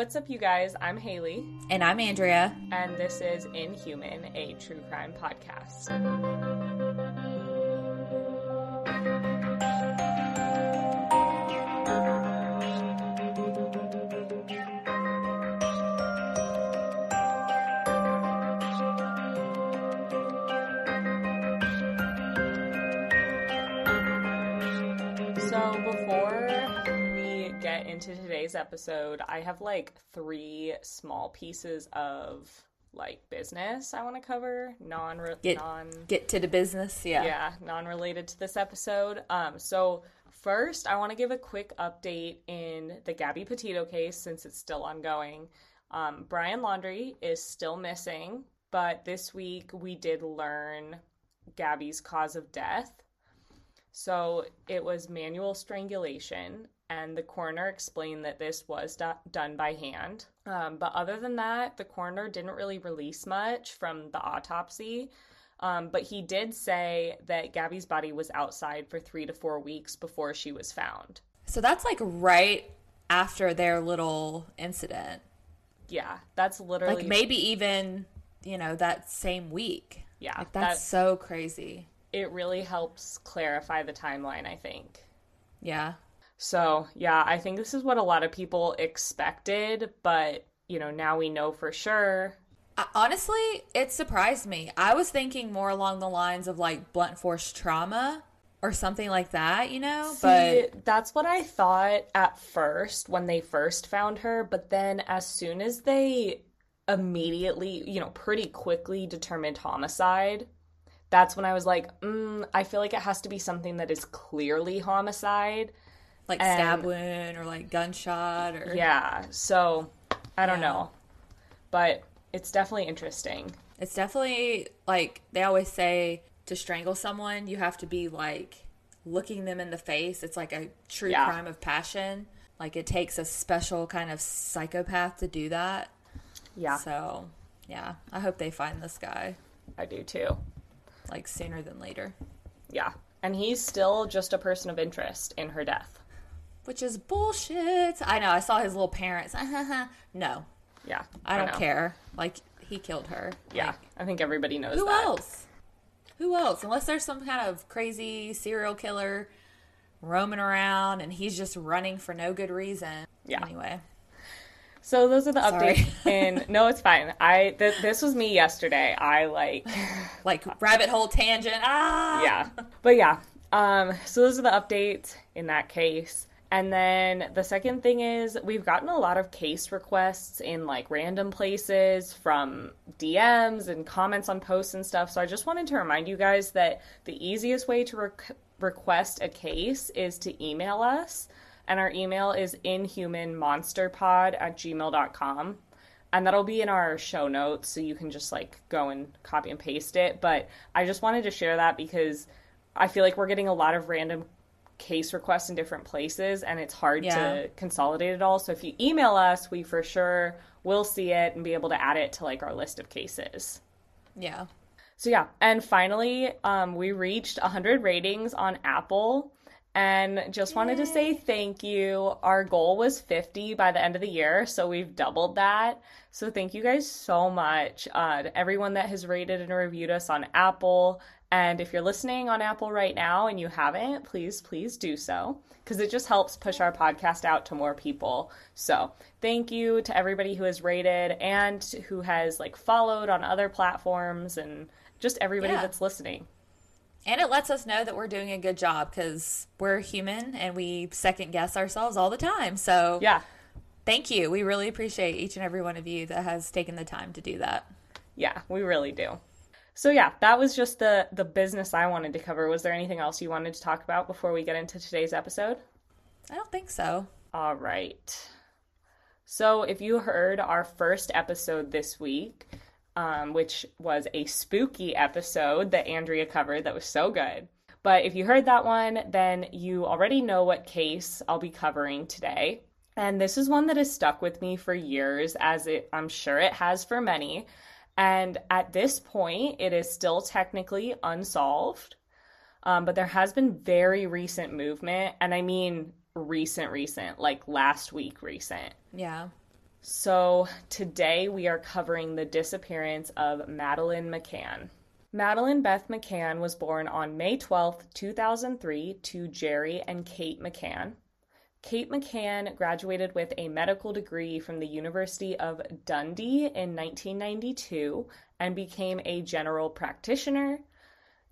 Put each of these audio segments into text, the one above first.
What's up, you guys? I'm Haley. And I'm Andrea. And this is Inhuman, a true crime podcast. Today's episode, I have like three small pieces of like business I want to cover, non Get non get to the business. Yeah. yeah, non-related to this episode. Um so first, I want to give a quick update in the Gabby Petito case since it's still ongoing. Um Brian Laundrie is still missing, but this week we did learn Gabby's cause of death. So it was manual strangulation, and the coroner explained that this was do- done by hand. Um, but other than that, the coroner didn't really release much from the autopsy. Um, but he did say that Gabby's body was outside for three to four weeks before she was found. So that's like right after their little incident. Yeah, that's literally Like maybe even, you know, that same week. yeah. Like that's that- so crazy. it really helps clarify the timeline. I think. Yeah. So, yeah, I think this is what a lot of people expected, but you know, now we know for sure. Honestly, it surprised me. I was thinking more along the lines of like blunt force trauma or something like that, you know? See, but that's what I thought at first when they first found her, but then as soon as they immediately, you know, pretty quickly determined homicide, that's when I was like, mm, I feel like it has to be something that is clearly homicide. Like and- stab wound or like gunshot or Yeah, so I don't Yeah. know. But it's definitely interesting. It's definitely like they always say to strangle someone, you have to be like looking them in the face. It's like a true Yeah. crime of passion. Like it takes a special kind of psychopath to do that. Yeah, So, yeah, I hope they find this guy I do too. like sooner than later, Yeah. And he's still just a person of interest in her death. Which is bullshit. I know. I saw his little parents. no, Yeah. I don't know. care. Like he killed her. Yeah. Like, I think everybody knows who that. else? Who else? Unless there's some kind of crazy serial killer roaming around and he's just running for no good reason. Yeah. Anyway. So those are the Sorry. updates. and no, it's fine. I th- this was me yesterday. I like Like rabbit hole tangent. Ah. yeah. But yeah. Um so those are the updates in that case. And then the second thing is we've gotten a lot of case requests in like random places from DMs and comments on posts and stuff. So I just wanted to remind you guys that the easiest way to rec- request a case is to email us. And our email is inhumanmonsterpod at gmail.com and that'll be in our show notes so you can just like go and copy and paste it but i just wanted to share that because i feel like we're getting a lot of random case requests in different places and it's hard Yeah. to consolidate it all so if you email us we for sure will see it and be able to add it to like our list of cases Yeah. so yeah, and finally, um, we reached 100 ratings on Apple, and just wanted to say thank you. Our goal was 50 by the end of the year, so we've doubled that. So thank you guys so much uh, to everyone that has rated and reviewed us on Apple. And if you're listening on Apple right now and you haven't, please, please do so because it just helps push our podcast out to more people. So, thank you to everybody who has rated and who has like followed on other platforms and just everybody Yeah. that's listening. And it lets us know that we're doing a good job because we're human and we second guess ourselves all the time. So, Yeah. thank you. We really appreciate each and every one of you that has taken the time to do that. Yeah, we really do. So yeah, that was just the the business I wanted to cover. Was there anything else you wanted to talk about before we get into today's episode? I don't think so. All right. So, if you heard our first episode this week, um, which was a spooky episode that Andrea covered that was so good. But if you heard that one, then you already know what case I'll be covering today. And this is one that has stuck with me for years, as it, I'm sure it has for many. And at this point, it is still technically unsolved. Um, but there has been very recent movement, and I mean recent, recent, like last week recent. Yeah. So today we are covering the disappearance of Madeleine McCann. Madeleine Beth McCann was born on May 12, 2003, to Gerry and Kate McCann. Kate McCann graduated with a medical degree from the University of Dundee in 1992 and became a general practitioner.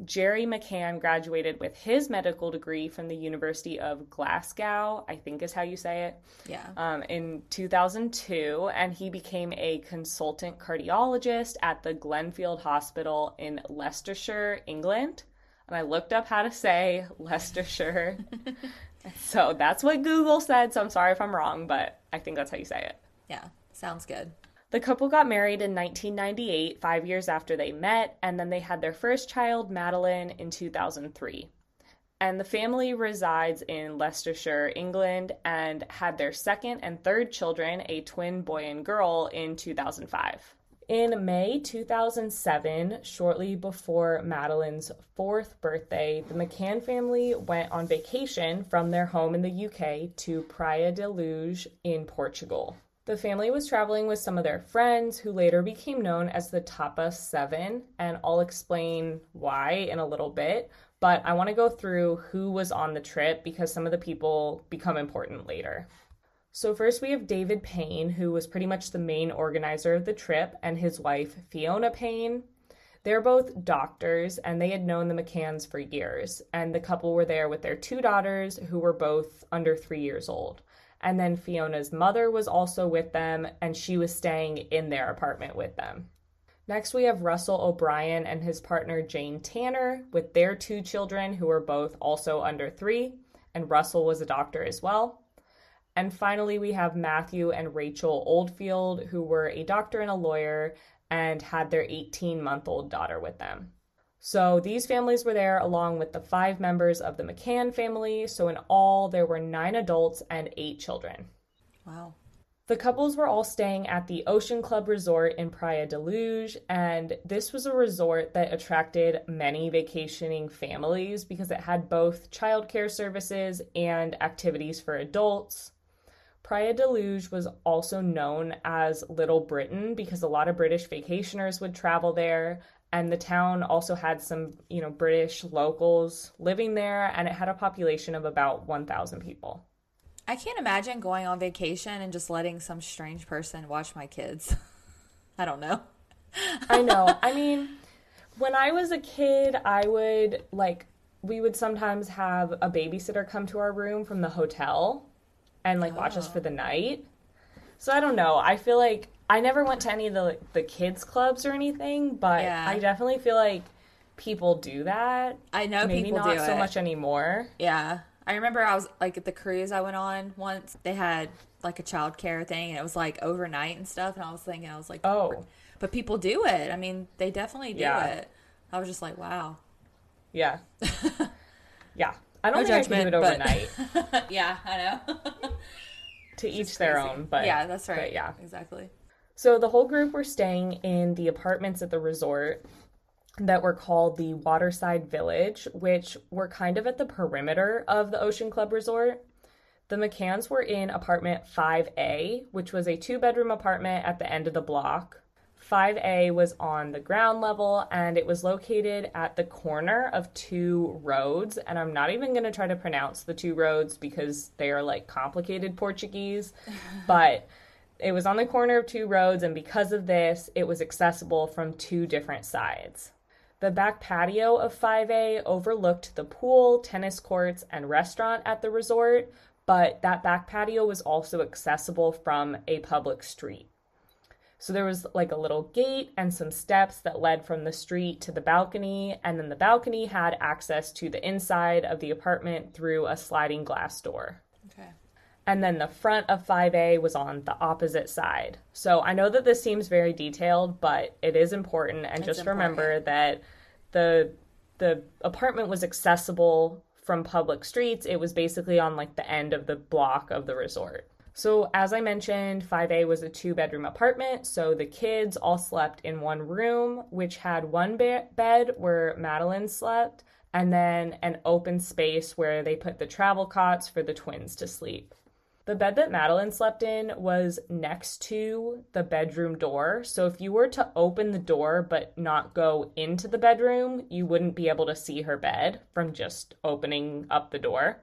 Gerry McCann graduated with his medical degree from the University of Glasgow, I think is how you say it. Yeah. Um, in 2002, and he became a consultant cardiologist at the Glenfield Hospital in Leicestershire, England. And I looked up how to say Leicestershire. so that's what Google said. So I'm sorry if I'm wrong, but I think that's how you say it. Yeah. Sounds good. The couple got married in 1998, five years after they met, and then they had their first child, Madeleine, in 2003. And the family resides in Leicestershire, England, and had their second and third children, a twin boy and girl, in 2005. In May 2007, shortly before Madeleine's fourth birthday, the McCann family went on vacation from their home in the UK to Praia de Luz in Portugal. The family was traveling with some of their friends who later became known as the Tapas Seven, and I'll explain why in a little bit. But I want to go through who was on the trip because some of the people become important later. So, first we have David Payne, who was pretty much the main organizer of the trip, and his wife, Fiona Payne. They're both doctors and they had known the McCanns for years. And the couple were there with their two daughters, who were both under three years old. And then Fiona's mother was also with them, and she was staying in their apartment with them. Next, we have Russell O'Brien and his partner Jane Tanner with their two children, who are both also under three, and Russell was a doctor as well. And finally, we have Matthew and Rachel Oldfield, who were a doctor and a lawyer and had their 18 month old daughter with them. So these families were there along with the five members of the McCann family. So in all, there were nine adults and eight children. Wow. The couples were all staying at the Ocean Club Resort in Praia de Luz, and this was a resort that attracted many vacationing families because it had both childcare services and activities for adults. Praia de Luz was also known as Little Britain because a lot of British vacationers would travel there, and the town also had some you know british locals living there and it had a population of about 1000 people. I can't imagine going on vacation and just letting some strange person watch my kids. I don't know. I know. I mean when i was a kid i would like we would sometimes have a babysitter come to our room from the hotel and like watch us for the ah. night so i don't know i feel like I never went to any of the the kids clubs or anything, but Yeah. I definitely feel like people do that. I know Maybe people not so it. much anymore. Yeah. I remember I was like at the cruise I went on once, they had like a child care thing and it was like overnight and stuff. And I was thinking, I was like, Oh, but people do it. I mean, they definitely do Yeah. it. I was just like, wow. yeah, yeah. I don't No think I could do it judgment, overnight. yeah, I know. to each their Crazy. own, but yeah, that's right. but yeah. Exactly. So the whole group were staying in the apartments at the resort that were called the Waterside Village, which were kind of at the perimeter of the Ocean Club Resort. The McCanns were in apartment 5A, which was a two bedroom apartment at the end of the block. 5A was on the ground level and it was located at the corner of two roads. And I'm not even going to try to pronounce the two roads because they are like complicated Portuguese, but it was on the corner of two roads, and because of this, it was accessible from two different sides. The back patio of 5A overlooked the pool, tennis courts, and restaurant at the resort, but that back patio was also accessible from a public street. So there was like a little gate and some steps that led from the street to the balcony, and then the balcony had access to the inside of the apartment through a sliding glass door. Okay. And then the front of 5A was on the opposite side. So I know that this seems very detailed, but it is important. And just remember that the the apartment was accessible from public streets. It was basically on like the end of the block of the resort. So, as I mentioned, 5A was a two bedroom apartment. So the kids all slept in one room, which had one be- bed where Madeleine slept, and then an open space where they put the travel cots for the twins to sleep. The bed that Madeleine slept in was next to the bedroom door. So if you were to open the door but not go into the bedroom, you wouldn't be able to see her bed from just opening up the door.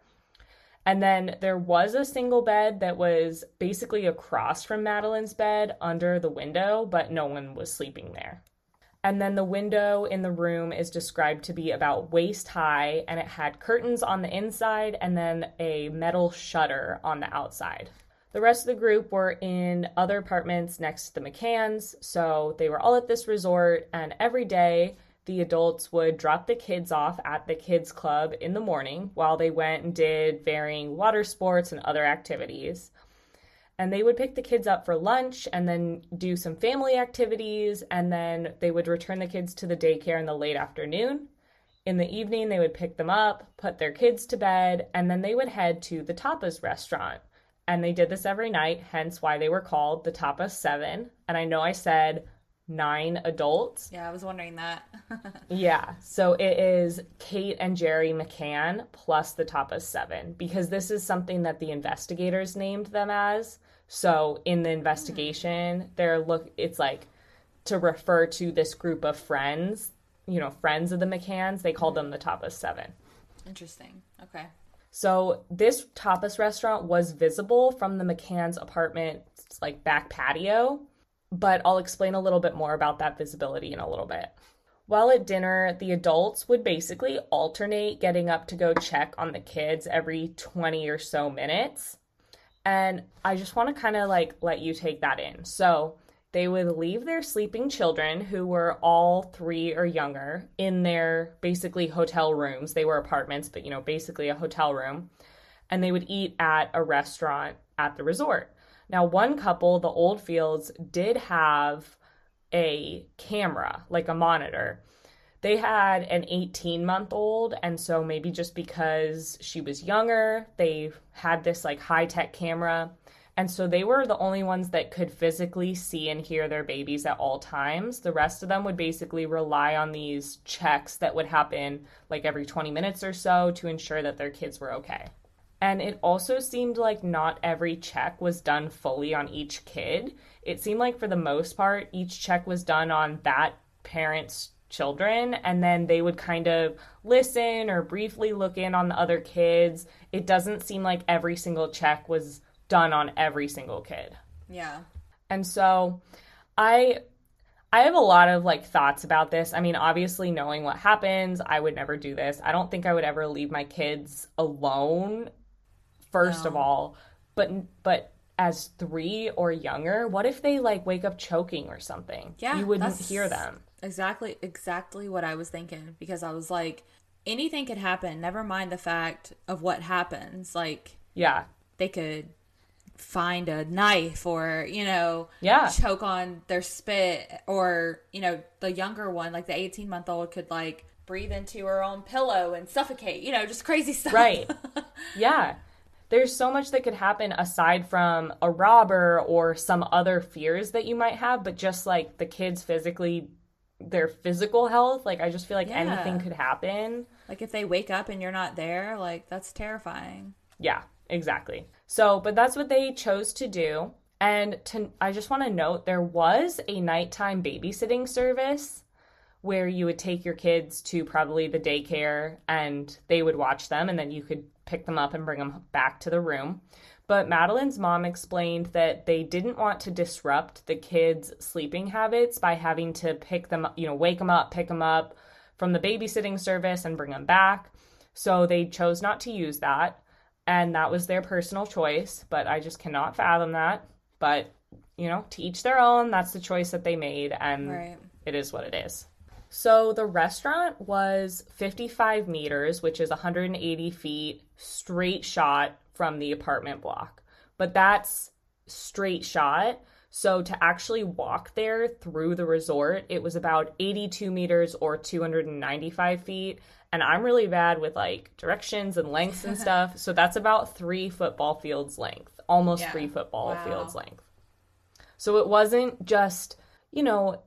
And then there was a single bed that was basically across from Madeleine's bed under the window, but no one was sleeping there. And then the window in the room is described to be about waist high, and it had curtains on the inside and then a metal shutter on the outside. The rest of the group were in other apartments next to the McCanns, so they were all at this resort, and every day the adults would drop the kids off at the kids club in the morning while they went and did varying water sports and other activities. And they would pick the kids up for lunch and then do some family activities, and then they would return the kids to the daycare in the late afternoon. In the evening, they would pick them up, put their kids to bed, and then they would head to the Tapas restaurant. And they did this every night, hence why they were called the Tapas Seven. And I know I said nine adults. Yeah, I was wondering that. yeah, so it is Kate and Gerry McCann plus the Tapas seven because this is something that the investigators named them as. So in the investigation, mm. they're look. It's like to refer to this group of friends. You know, friends of the McCanns. They called them the Tapas seven. Interesting. Okay. So this tapas restaurant was visible from the McCann's apartment, like back patio but I'll explain a little bit more about that visibility in a little bit. While at dinner, the adults would basically alternate getting up to go check on the kids every 20 or so minutes. And I just want to kind of like let you take that in. So they would leave their sleeping children, who were all three or younger, in their basically hotel rooms. They were apartments, but you know, basically a hotel room. And they would eat at a restaurant at the resort. Now, one couple, the Oldfields, did have a camera, like a monitor. They had an 18 month old, and so maybe just because she was younger, they had this like high tech camera. And so they were the only ones that could physically see and hear their babies at all times. The rest of them would basically rely on these checks that would happen like every 20 minutes or so to ensure that their kids were okay. And it also seemed like not every check was done fully on each kid. It seemed like for the most part, each check was done on that parent's children, and then they would kind of listen or briefly look in on the other kids. It doesn't seem like every single check was done on every single kid. Yeah. And so I I have a lot of like thoughts about this. I mean, obviously knowing what happens, I would never do this. I don't think I would ever leave my kids alone first no. of all. But but as three or younger, what if they like wake up choking or something? Yeah, you wouldn't hear them. Exactly, exactly what I was thinking because I was like, anything could happen. Never mind the fact of what happens. Like, yeah, they could find a knife or you know yeah choke on their spit or you know the younger one like the 18 month old could like breathe into her own pillow and suffocate you know just crazy stuff right yeah there's so much that could happen aside from a robber or some other fears that you might have, but just like the kids physically, their physical health, like I just feel like yeah. anything could happen. Like if they wake up and you're not there, like that's terrifying. Yeah, exactly. So, but that's what they chose to do. And to, I just want to note there was a nighttime babysitting service where you would take your kids to probably the daycare and they would watch them and then you could pick them up and bring them back to the room. But Madeleine's mom explained that they didn't want to disrupt the kids' sleeping habits by having to pick them, you know, wake them up, pick them up from the babysitting service and bring them back. So they chose not to use that. And that was their personal choice. But I just cannot fathom that. But, you know, to each their own. That's the choice that they made. And right. it is what it is. So the restaurant was 55 meters, which is 180 feet straight shot from the apartment block. but that's straight shot. So to actually walk there through the resort, it was about 82 meters or 295 feet. And I'm really bad with like directions and lengths and stuff. so that's about three football fields length, almost Yeah. three football Wow. fields length. So it wasn't just, you know,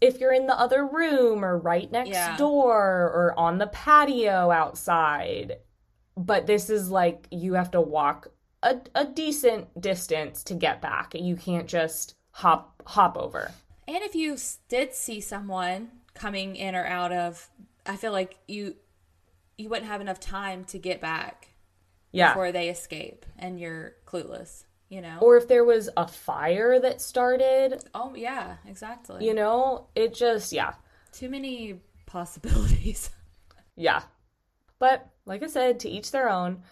if you're in the other room or right next Yeah. door or on the patio outside. But this is like you have to walk a, a decent distance to get back. You can't just hop hop over. And if you did see someone coming in or out of, I feel like you you wouldn't have enough time to get back Yeah. before they escape, and you're clueless. You know. or if there was a fire that started, oh yeah, exactly. you know, it just yeah. Too many possibilities. Yeah. But like I said, to each their own.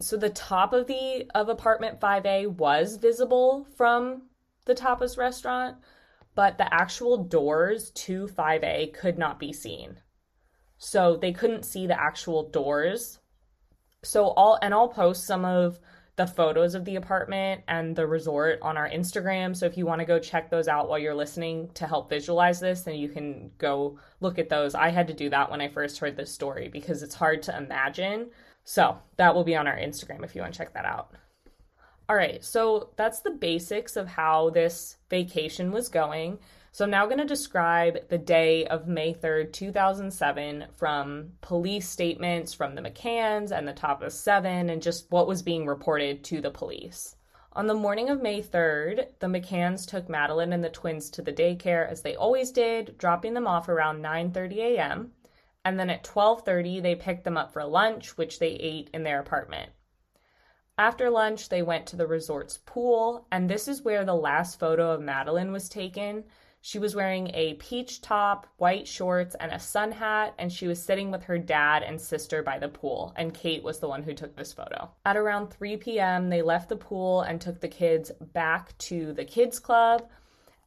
So the top of the of apartment 5A was visible from the tapas restaurant, but the actual doors to 5A could not be seen. So they couldn't see the actual doors. So all and I'll post some of the photos of the apartment and the resort on our Instagram. So if you want to go check those out while you're listening to help visualize this, then you can go look at those. I had to do that when I first heard this story because it's hard to imagine. So that will be on our Instagram if you want to check that out. All right, so that's the basics of how this vacation was going. So I'm now going to describe the day of May 3rd, 2007, from police statements from the McCanns and the Tapas 7, and just what was being reported to the police. On the morning of May 3rd, the McCanns took Madeleine and the twins to the daycare as they always did, dropping them off around 9:30 a.m. And then at 12:30, they picked them up for lunch, which they ate in their apartment. After lunch, they went to the resort's pool, and this is where the last photo of Madeleine was taken. She was wearing a peach top, white shorts, and a sun hat, and she was sitting with her dad and sister by the pool, and Kate was the one who took this photo. At around 3 p.m., they left the pool and took the kids back to the kids' club,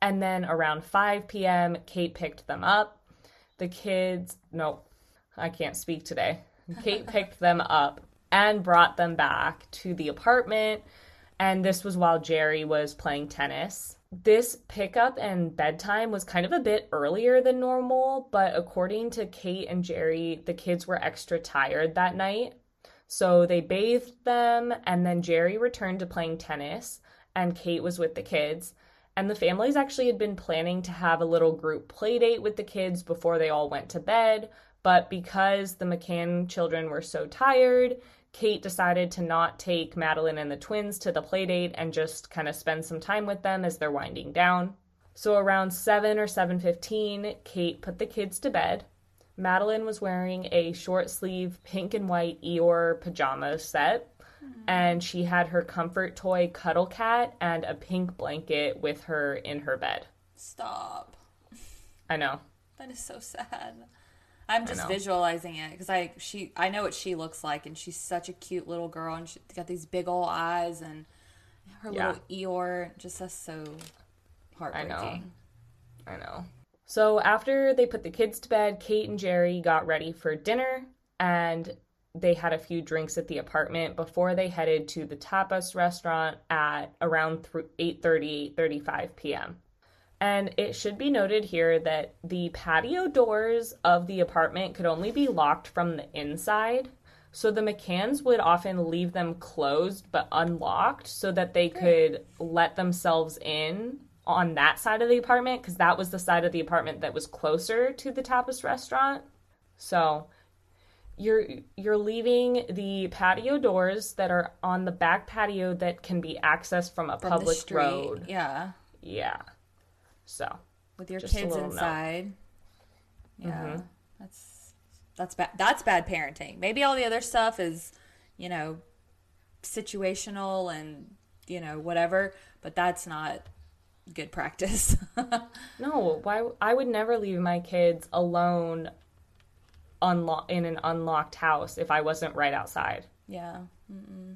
and then around 5 p.m., Kate picked them up. The kids, no, I can't speak today. Kate picked them up and brought them back to the apartment. And this was while Gerry was playing tennis. This pickup and bedtime was kind of a bit earlier than normal, but according to Kate and Gerry, the kids were extra tired that night. So they bathed them, and then Gerry returned to playing tennis, and Kate was with the kids. And the families actually had been planning to have a little group play date with the kids before they all went to bed, but because the McCann children were so tired, Kate decided to not take Madeleine and the twins to the playdate and just kind of spend some time with them as they're winding down. So around 7 or 7:15, Kate put the kids to bed. Madeleine was wearing a short sleeve pink and white Eeyore pajama set, and she had her comfort toy Cuddle Cat and a pink blanket with her in her bed. Stop. I know. That is so sad. I'm just visualizing it because I she I know what she looks like, and she's such a cute little girl, and she's got these big old eyes, and her Yeah. little Eeyore just that's so heartbreaking. I know. So after they put the kids to bed, Kate and Gerry got ready for dinner and they had a few drinks at the apartment before they headed to the tapas restaurant at around 8:30 8:35 p.m. And it should be noted here that the patio doors of the apartment could only be locked from the inside. So the McCanns would often leave them closed but unlocked so that they could let themselves in on that side of the apartment because that was the side of the apartment that was closer to the tapas restaurant. So you're you're leaving the patio doors that are on the back patio that can be accessed from a From public road. yeah, Yeah. So with your kids little note. inside. Yeah, Mm-hmm. that's that's bad. That's bad parenting. Maybe all the other stuff is, you know, situational and you know whatever, but that's not good practice. No, why I would never leave my kids alone unlo- in an unlocked house if I wasn't right outside. yeah. Mm-mm.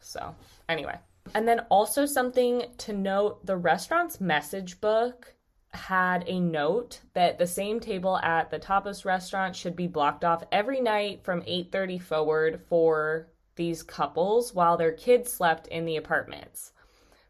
So, anyway. And then also something to note, the restaurant's message book had a note that the same table at the tapas restaurant should be blocked off every night from 8:30 forward for these couples while their kids slept in the apartments.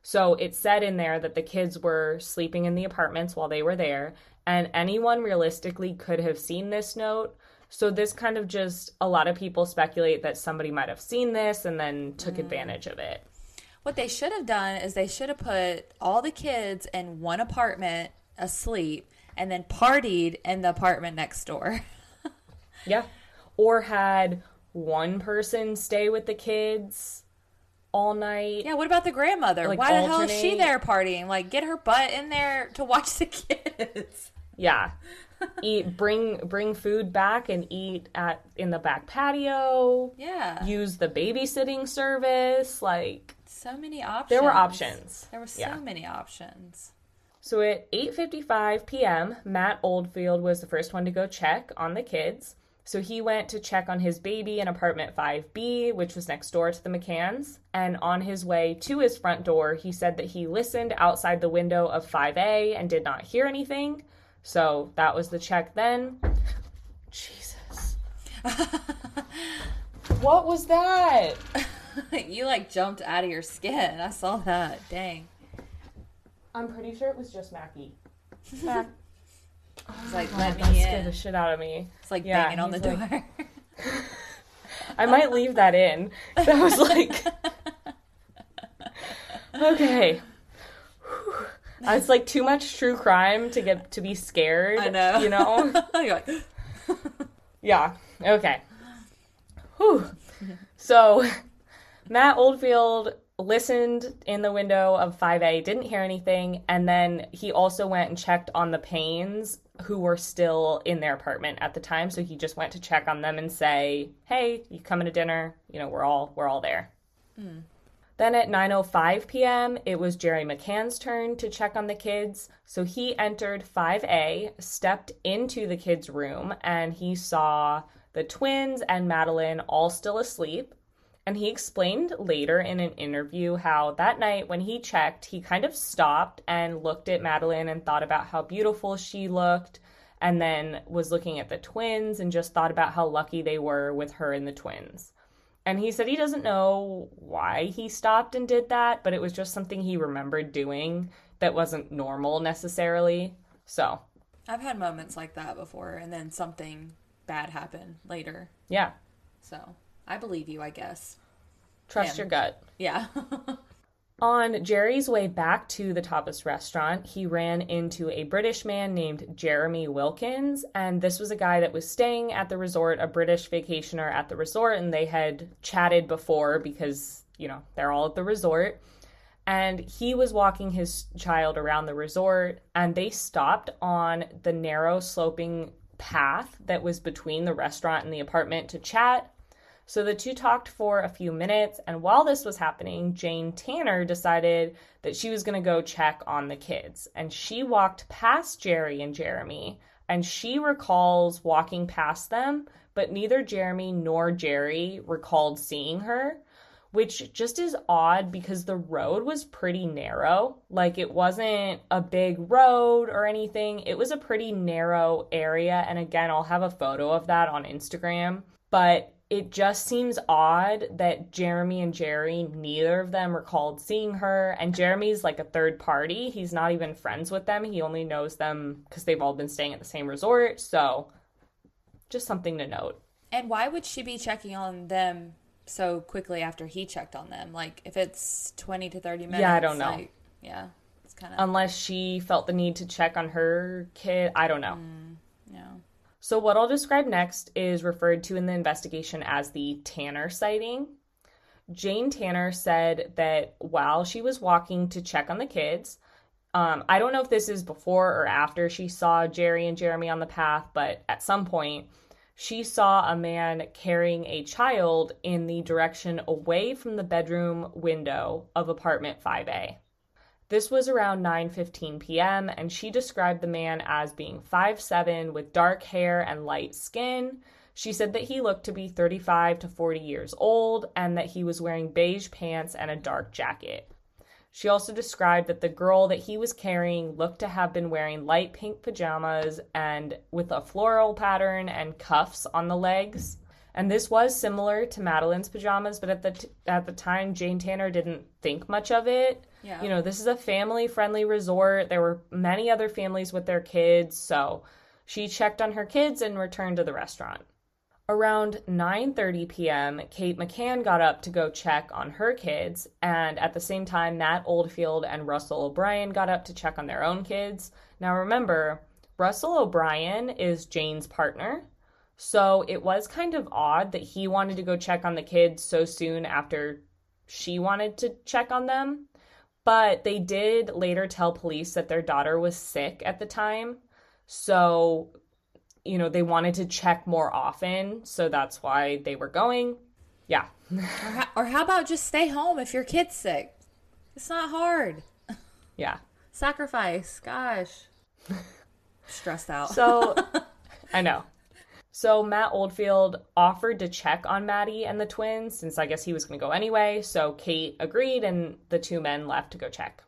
So it said in there that the kids were sleeping in the apartments while they were there, and anyone realistically could have seen this note. So this kind of just a lot of people speculate that somebody might have seen this and then took mm. advantage of it. What they should have done is they should have put all the kids in one apartment asleep and then partied in the apartment next door. Yeah. Or had one person stay with the kids all night. yeah, what about the grandmother? Like, Why the hell is she there partying? Like, get her butt in there to watch the kids. Yeah. eat bring bring food back and eat at in the back patio. Yeah. Use the babysitting service like so many options. there were options. There were so Yeah. many options. So at 8:55 p.m., Matt Oldfield was the first one to go check on the kids. So he went to check on his baby in apartment 5B, which was next door to the McCanns. And on his way to his front door, he said that he listened outside the window of 5A and did not hear anything. So that was the check then. Jesus. what was that? you like jumped out of your skin. I saw that. Dang. I'm pretty sure it was just Mackie. Mac. It's like Oh, let that me scared the shit out of me. It's like Yeah, banging on the he's like- door. I might leave that in. That was like, okay. Whew. It's like too much true crime to get to be scared. I know. You know? You're like, Yeah. Okay. Whew. So, Matt Oldfield listened in the window of 5A, didn't hear anything, and then he also went and checked on the Paynes who were still in their apartment at the time. So he just went to check on them and say, "Hey, you coming to dinner? You know, we're all we're all there." Mm. Then at 9:05 p.m., it was Gerry McCann's turn to check on the kids. So he entered 5A, stepped into the kids' room, and he saw the twins and Madeleine all still asleep. And he explained later in an interview how that night when he checked, he kind of stopped and looked at Madeleine and thought about how beautiful she looked, and then was looking at the twins and just thought about how lucky they were with her and the twins. And he said he doesn't know why he stopped and did that, but it was just something he remembered doing that wasn't normal necessarily. So, I've had moments like that before, and then something bad happened later. yeah, So I believe you, I guess. trust Him. your gut. Yeah. On Gerry's way back to the Tapas restaurant, he ran into a British man named Jeremy Wilkins, and this was a guy that was staying at the resort, a British vacationer at the resort, and they had chatted before because, you know, they're all at the resort. And he was walking his child around the resort, and they stopped on the narrow sloping path that was between the restaurant and the apartment to chat. So the two talked for a few minutes, and while this was happening, Jane Tanner decided that she was going to go check on the kids. And she walked past Gerry and Jeremy, and she recalls walking past them, but neither Jeremy nor Gerry recalled seeing her, which just is odd because the road was pretty narrow. Like it wasn't a big road or anything, it was a pretty narrow area. And again, I'll have a photo of that on Instagram. But it just seems odd that Jeremy and Gerry, neither of them recalled seeing her. And Jeremy's like a third party. He's not even friends with them. He only knows them because they've all been staying at the same resort. So, just something to note. and why would she be checking on them so quickly after he checked on them? Like, if it's 20 to 30 minutes. Yeah, I don't know. like, yeah. It's kind of. Unless she felt the need to check on her kid. I don't know. yeah. So, what I'll describe next is referred to in the investigation as the Tanner sighting. Jane Tanner said that while she was walking to check on the kids, um, I don't know if this is before or after she saw Gerry and Jeremy on the path, but at some point, she saw a man carrying a child in the direction away from the bedroom window of apartment 5A. This was around 9:15 p.m. and she described the man as being 5'7 with dark hair and light skin. She said that he looked to be 35 to 40 years old and that he was wearing beige pants and a dark jacket. She also described that the girl that he was carrying looked to have been wearing light pink pajamas and with a floral pattern and cuffs on the legs. And this was similar to Madeleine's pajamas, but at the t- at the time Jane Tanner didn't think much of it. Yeah. You know, this is a family-friendly resort. There were many other families with their kids, so she checked on her kids and returned to the restaurant. Around 9:30 p.m., Kate McCann got up to go check on her kids, and at the same time Matt Oldfield and Russell O'Brien got up to check on their own kids. Now remember, Russell O'Brien is Jane's partner, so it was kind of odd that he wanted to go check on the kids so soon after she wanted to check on them. But they did later tell police that their daughter was sick at the time. So, you know, they wanted to check more often. So that's why they were going. Yeah. Or how, or how about just stay home if your kid's sick? It's not hard. Yeah. Sacrifice. Gosh. Stressed out. So, I know. So Matt Oldfield offered to check on Maddie and the twins since I guess he was going to go anyway. So Kate agreed and the two men left to go check.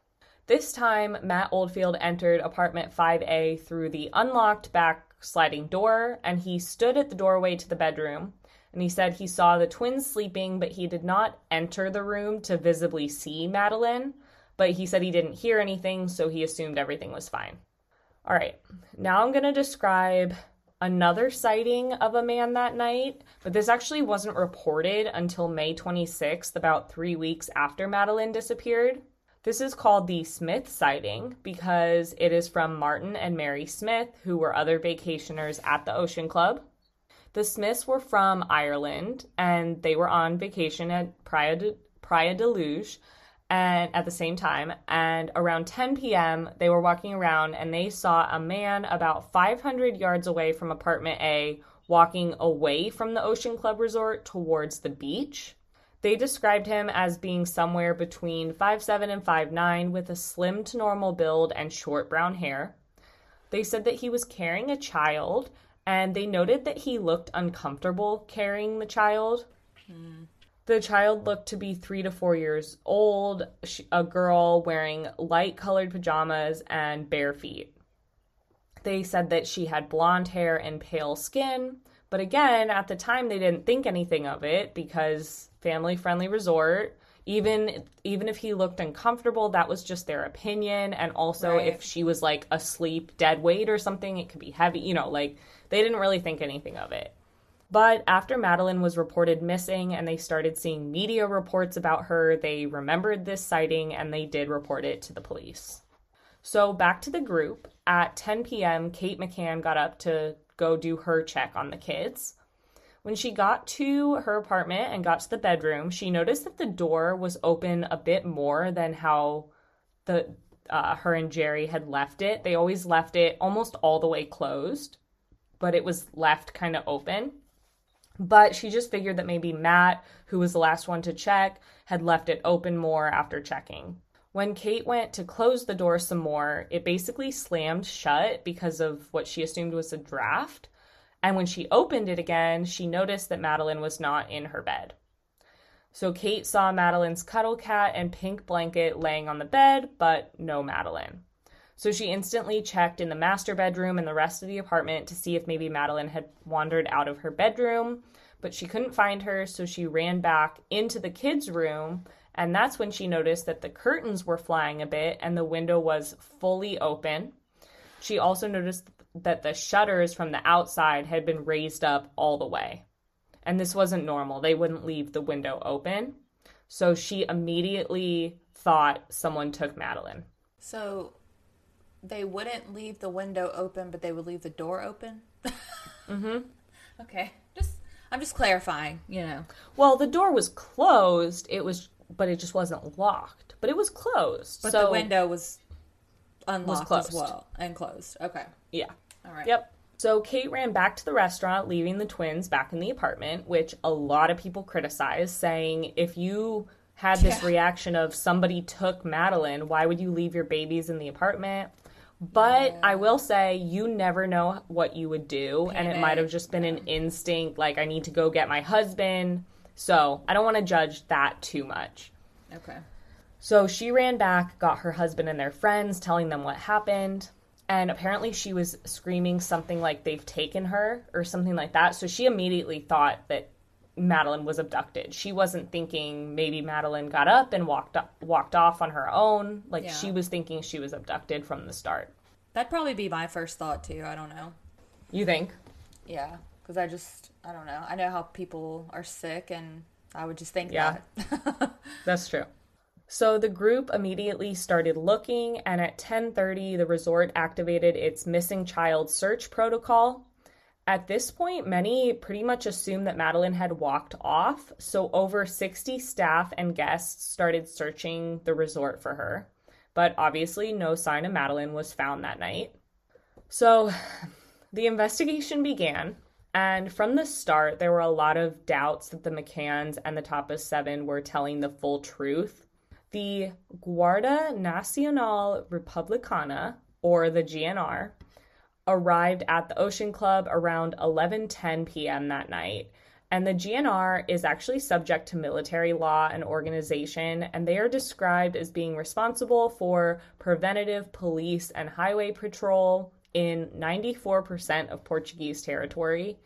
This time, Matt Oldfield entered apartment 5A through the unlocked back sliding door and he stood at the doorway to the bedroom. And he said he saw the twins sleeping, but he did not enter the room to visibly see Madeleine. But he said he didn't hear anything, so he assumed everything was fine. All right, now I'm going to describe another sighting of a man that night, but this actually wasn't reported until May 26th, about three weeks after Madeleine disappeared. This is called the Smith sighting because it is from Martin and Mary Smith, who were other vacationers at the Ocean Club. The Smiths were from Ireland and they were on vacation at Praia de, Praia de Luge and at the same time and around 10 p.m. they were walking around and they saw a man about 500 yards away from apartment A walking away from the Ocean Club resort towards the beach. They described him as being somewhere between 5'7 and 5'9 with a slim to normal build and short brown hair. They said that he was carrying a child and they noted that he looked uncomfortable carrying the child. Hmm. The child looked to be three to four years old, a girl wearing light colored pajamas and bare feet. They said that she had blonde hair and pale skin, but again, at the time they didn't think anything of it because family friendly resort. Even even if he looked uncomfortable, that was just their opinion. And also Right. if she was like asleep, dead weight or something, it could be heavy, you know, like they didn't really think anything of it. But after Madeleine was reported missing and they started seeing media reports about her, they remembered this sighting and they did report it to the police. So back to the group. At 10 p.m., Kate McCann got up to go do her check on the kids. When she got to her apartment and got to the bedroom, she noticed that the door was open a bit more than how the uh, her and Gerry had left it. They always left it almost all the way closed, but it was left kind of open. But she just figured that maybe Matt, who was the last one to check, had left it open more after checking. When Kate went to close the door some more, it basically slammed shut because of what she assumed was a draft. And when she opened it again, she noticed that Madeleine was not in her bed. So Kate saw Madeleine's cuddle cat and pink blanket laying on the bed, but no Madeleine. So she instantly checked in the master bedroom and the rest of the apartment to see if maybe Madeleine had wandered out of her bedroom, but she couldn't find her, so she ran back into the kids' room, and that's when she noticed that the curtains were flying a bit and the window was fully open. She also noticed that the shutters from the outside had been raised up all the way. And this wasn't normal. They wouldn't leave the window open. So she immediately thought someone took Madeleine. So they wouldn't leave the window open, but they would leave the door open. mm-hmm. Okay. Just I'm just clarifying. You know. Well, the door was closed. It was, but it just wasn't locked. But it was closed. But so, the window was unlocked as closed. well and closed. Okay. Yeah. All right. Yep. So Kate ran back to the restaurant, leaving the twins back in the apartment, which a lot of people criticized, saying if you had this Yeah. reaction of somebody took Madeleine, why would you leave your babies in the apartment? But I will say, you never know what you would do, and it might have just been an instinct, like I need to go get my husband. So I don't want to judge that too much. Okay. So she ran back, got her husband and their friends, telling them what happened. And apparently she was screaming something like they've taken her or something like that. So she immediately thought that Madeleine was abducted. She wasn't thinking maybe Madeleine got up and walked up, walked off on her own. Like Yeah. she was thinking she was abducted from the start. That'd probably be my first thought too. I don't know. You think? Yeah, because I just I don't know. I know how people are sick, and I would just think Yeah. that. That's true. So the group immediately started looking and at 10:30 the resort activated its missing child search protocol. At this point, many pretty much assumed that Madeleine had walked off, so over 60 staff and guests started searching the resort for her. But obviously no sign of Madeleine was found that night. So the investigation began, and from the start, there were a lot of doubts that the McCanns and the Tapas 7 were telling the full truth. The Guarda Nacional Republicana, or the GNR, arrived at the Ocean Club around 11:10 p.m. that night. And the GNR is actually subject to military law and organization, and they are described as being responsible for preventative police and highway patrol in 94% of Portuguese territory.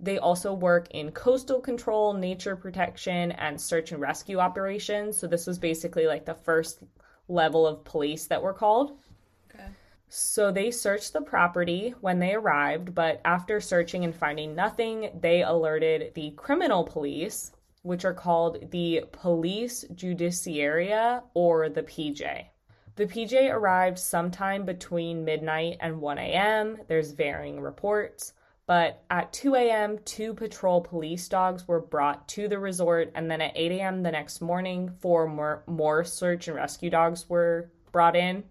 They also work in coastal control, nature protection, and search and rescue operations. So, this was basically like the first level of police that were called. So they searched the property when they arrived, but after searching and finding nothing, they alerted the criminal police, which are called the Police Judiciaria or the PJ. The PJ arrived sometime between midnight and 1 a.m. There's varying reports, but at 2 a.m., two patrol police dogs were brought to the resort, and then at 8 a.m. the next morning, four more, more search and rescue dogs were brought in.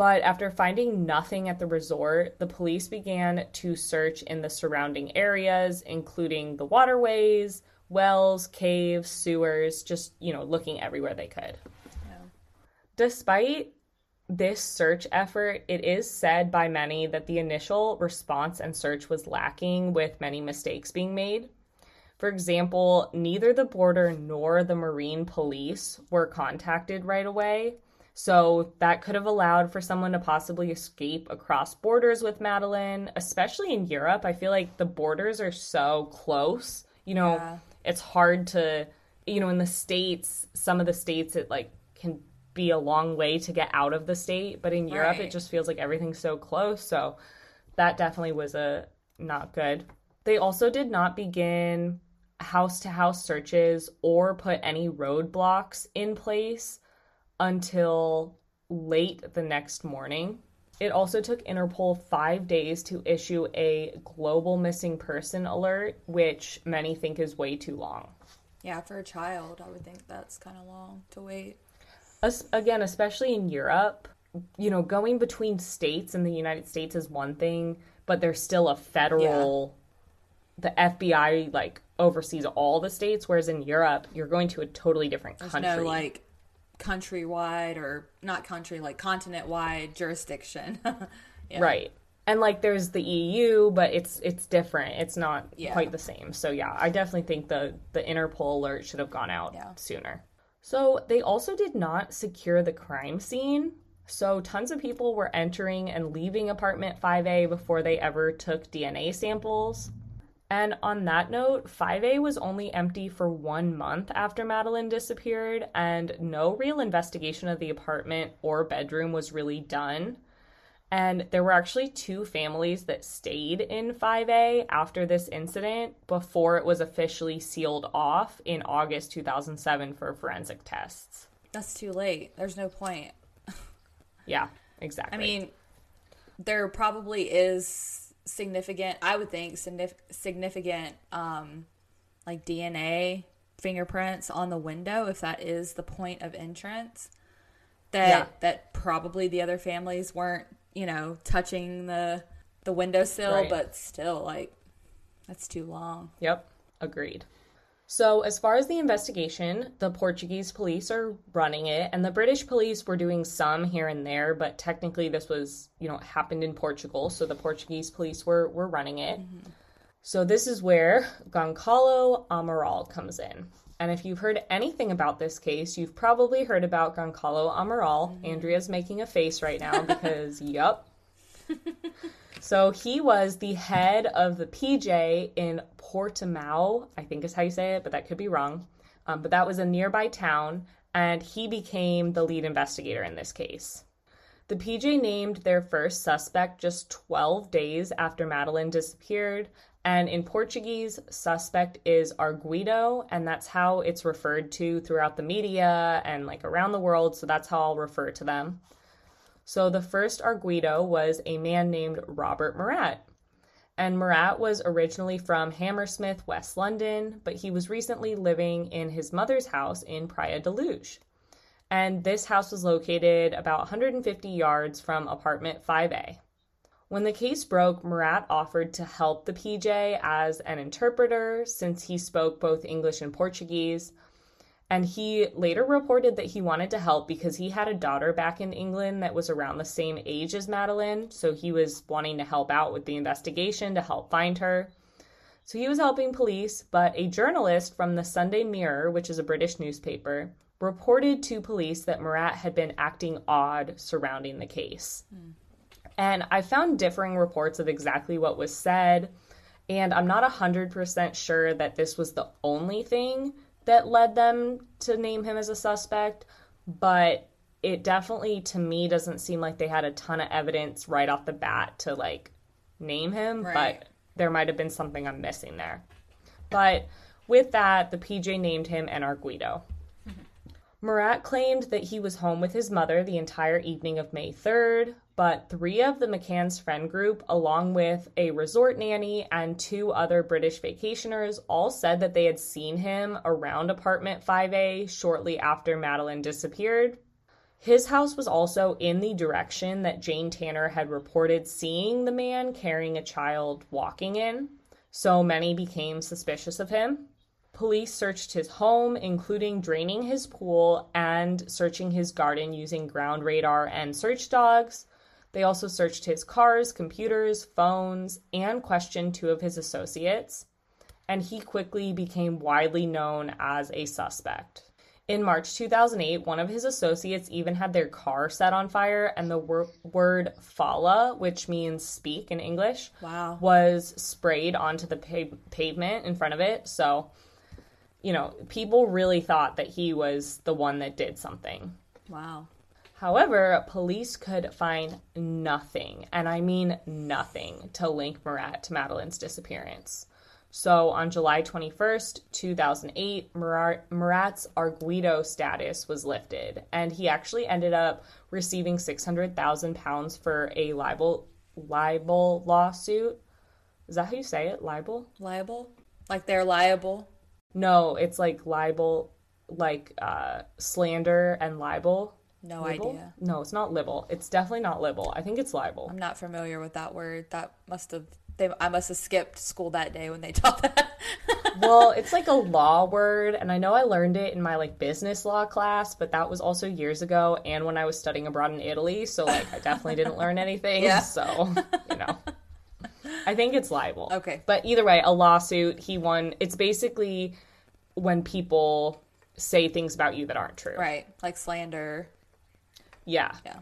But after finding nothing at the resort, the police began to search in the surrounding areas, including the waterways, wells, caves, sewers, just, you know, looking everywhere they could. Despite this search effort, it is said by many that the initial response and search was lacking, with many mistakes being made. For example, neither the border nor the marine police were contacted right away. So that could have allowed for someone to possibly escape across borders with Madeleine, especially in Europe. I feel like the borders are so close. You know, Yeah. it's hard to, you know, in the States, some of the states it like can be a long way to get out of the state, but in Europe it just feels like everything's so close. So that definitely was a not good. They also did not begin house to house searches or put any roadblocks in place until late the next morning. It also took Interpol five days to issue a global missing person alert, which many think is way too long. Yeah, for a child, I would think that's kind of long to wait. As, again, especially in Europe, you know, going between states in the United States is one thing, but there's still a federal. The FBI like oversees all the states, whereas in Europe, you're going to a totally different There's country. no like countrywide or not country, like continent wide jurisdiction. Yeah. Right. And like there's the EU, but it's it's different. It's not Yeah. quite the same. So yeah, I definitely think the the Interpol alert should have gone out Yeah. sooner. So they also did not secure the crime scene. So tons of people were entering and leaving apartment 5A before they ever took DNA samples. And on that note, 5A was only empty for one month after Madeleine disappeared, and no real investigation of the apartment or bedroom was really done. And there were actually two families that stayed in 5A after this incident before it was officially sealed off in August 2007 for forensic tests. That's too late. There's no point. Yeah, exactly. I mean, there probably is significant, I would think, significant, um, like DNA fingerprints on the window, if that is the point of entrance. That Yeah. that probably the other families weren't, you know, touching the the windowsill, Right. but still, like, that's too long. Yep, agreed. So, as far as the investigation, the Portuguese police are running it, and the British police were doing some here and there, but technically this was, you know, happened in Portugal, so the Portuguese police were, were running it. Mm-hmm. So, this is where Goncalo Amaral comes in. And if you've heard anything about this case, you've probably heard about Goncalo Amaral. Mm-hmm. Andrea's making a face right now because, yup. So he was the head of the PJ in Portimao, I think is how you say it, but that could be wrong. Um, but that was a nearby town, and he became the lead investigator in this case. The PJ named their first suspect just 12 days after Madeline disappeared, and in Portuguese, suspect is arguido, and that's how it's referred to throughout the media and like around the world, so that's how I'll refer to them. So the first arguido was a man named Robert Murat. And Murat was originally from Hammersmith, West London, but he was recently living in his mother's house in Praia da Luz. And this house was located about 150 yards from apartment 5A. When the case broke, Murat offered to help the PJ as an interpreter since he spoke both English and Portuguese. And he later reported that he wanted to help because he had a daughter back in England that was around the same age as Madeleine. So he was wanting to help out with the investigation to help find her. So he was helping police, but a journalist from the Sunday Mirror, which is a British newspaper, reported to police that Murat had been acting odd surrounding the case. Mm. And I found differing reports of exactly what was said. And I'm not 100% sure that this was the only thing that led them to name him as a suspect, but it definitely to me doesn't seem like they had a ton of evidence right off the bat to like name him, right. but there might have been something I'm missing there. But with that, the PJ named him an Arguido. Murat claimed that he was home with his mother the entire evening of May 3rd, but three of the McCann's friend group, along with a resort nanny and two other British vacationers, all said that they had seen him around apartment 5A shortly after Madeleine disappeared. His house was also in the direction that Jane Tanner had reported seeing the man carrying a child walking in, so many became suspicious of him. Police searched his home, including draining his pool and searching his garden using ground radar and search dogs. They also searched his cars, computers, phones, and questioned two of his associates. And he quickly became widely known as a suspect. In March 2008, one of his associates even had their car set on fire, and the wor- word fala, which means speak in English, wow. was sprayed onto the pa- pavement in front of it. So you know, people really thought that he was the one that did something. Wow. However, police could find nothing, and I mean nothing, to link Murat to Madeleine's disappearance. So on July 21st, 2008, Murat, Murat's Arguido status was lifted, and he actually ended up receiving 600,000 pounds for a libel libel lawsuit. Is that how you say it? Libel? Libel? Like they're liable? No, it's like libel, like uh, slander and libel. No libel? idea. No, it's not libel. It's definitely not libel. I think it's libel. I'm not familiar with that word. That must have they. I must have skipped school that day when they taught that. well, it's like a law word, and I know I learned it in my like business law class, but that was also years ago, and when I was studying abroad in Italy. So like, I definitely didn't learn anything. Yeah. So you know. I think it's libel. Okay. But either way, a lawsuit, he won. It's basically when people say things about you that aren't true. Right. Like slander. Yeah. Yeah.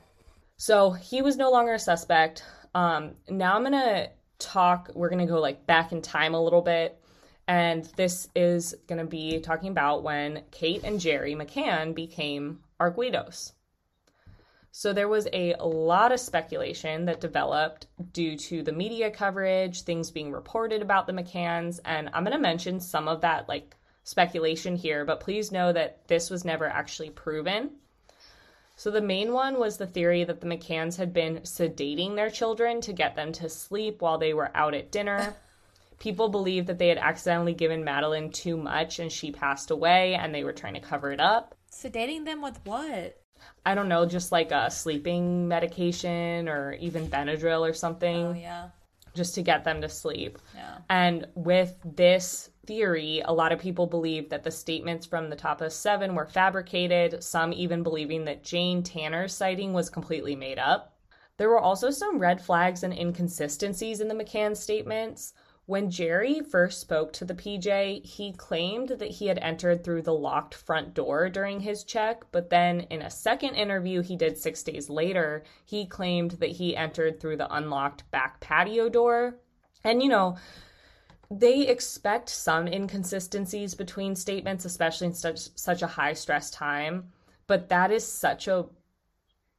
So he was no longer a suspect. Um, now I'm going to talk, we're going to go like back in time a little bit. And this is going to be talking about when Kate and Gerry McCann became Arguidos. So there was a lot of speculation that developed due to the media coverage, things being reported about the McCanns, and I'm going to mention some of that like speculation here, but please know that this was never actually proven. So the main one was the theory that the McCanns had been sedating their children to get them to sleep while they were out at dinner. People believed that they had accidentally given Madeleine too much and she passed away and they were trying to cover it up. Sedating them with what? I don't know, just like a sleeping medication or even Benadryl or something. Oh, yeah. Just to get them to sleep. Yeah. And with this theory, a lot of people believe that the statements from the Tapas Seven were fabricated, some even believing that Jane Tanner's sighting was completely made up. There were also some red flags and inconsistencies in the McCann statements. When Gerry first spoke to the PJ, he claimed that he had entered through the locked front door during his check, but then in a second interview he did six days later, he claimed that he entered through the unlocked back patio door. And you know, they expect some inconsistencies between statements, especially in such such a high stress time. But that is such a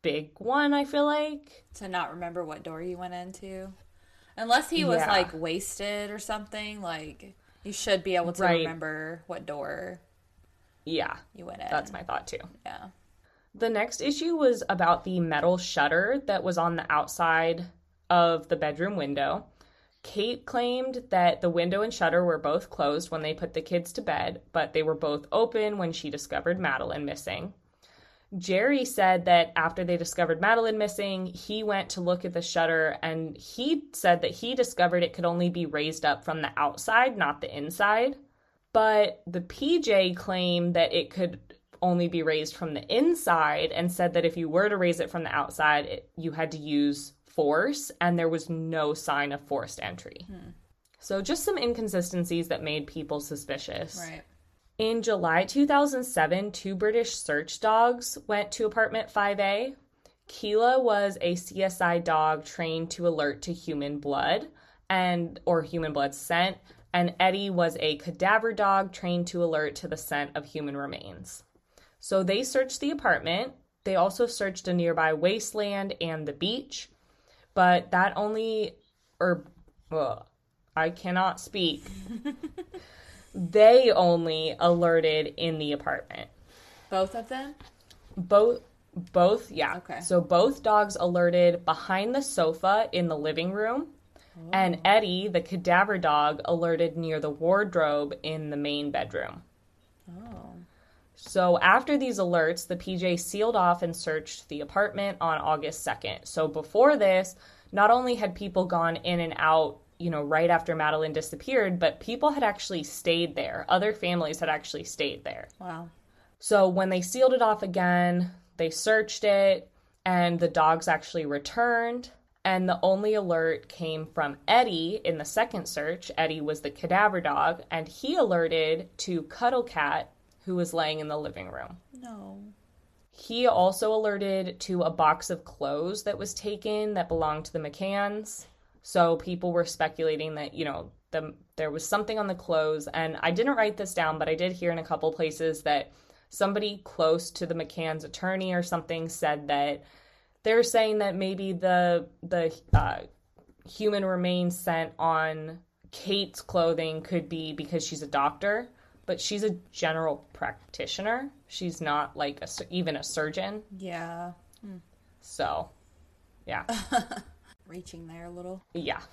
big one, I feel like. To not remember what door you went into. Unless he was Yeah. like wasted or something, like you should be able to Right. remember what door Yeah, you went in. that's my thought too. yeah. The next issue was about the metal shutter that was on the outside of the bedroom window. Kate claimed that the window and shutter were both closed when they put the kids to bed, but they were both open when she discovered Madeleine missing. Gerry said that after they discovered Madeleine missing, he went to look at the shutter and he said that he discovered it could only be raised up from the outside, not the inside. But the PJ claimed that it could only be raised from the inside and said that if you were to raise it from the outside, it, you had to use force and there was no sign of forced entry. Hmm. So just some inconsistencies that made people suspicious. Right. In July 2007, two British search dogs went to apartment 5A. Keela was a CSI dog trained to alert to human blood and or human blood scent, and Eddie was a cadaver dog trained to alert to the scent of human remains. So they searched the apartment. They also searched a nearby wasteland and the beach, but that only or ugh, I cannot speak they only alerted in the apartment. Both of them? Both both yeah. Okay. So both dogs alerted behind the sofa in the living room and oh. Eddie, the cadaver dog, alerted near the wardrobe in the main bedroom. Oh. So after these alerts, the PJ sealed off and searched the apartment on August 2nd. So before this, not only had people gone in and out, you know, right after Madeleine disappeared, but people had actually stayed there. Other families had actually stayed there. Wow. So when they sealed it off again, they searched it and the dogs actually returned. And the only alert came from Eddie in the second search. Eddie was the cadaver dog, and he alerted to Cuddle Cat, who was laying in the living room. No. He also alerted to a box of clothes that was taken that belonged to the McCanns. So people were speculating that, you know, the, there was something on the clothes. And I didn't write this down, but I did hear in a couple places that somebody close to the McCann's attorney or something said that they're saying that maybe the the uh, human remains scent on Kate's clothing could be because she's a doctor, but she's a general practitioner. She's not like a, even a surgeon. Yeah. So, yeah. Reaching there a little. Yeah.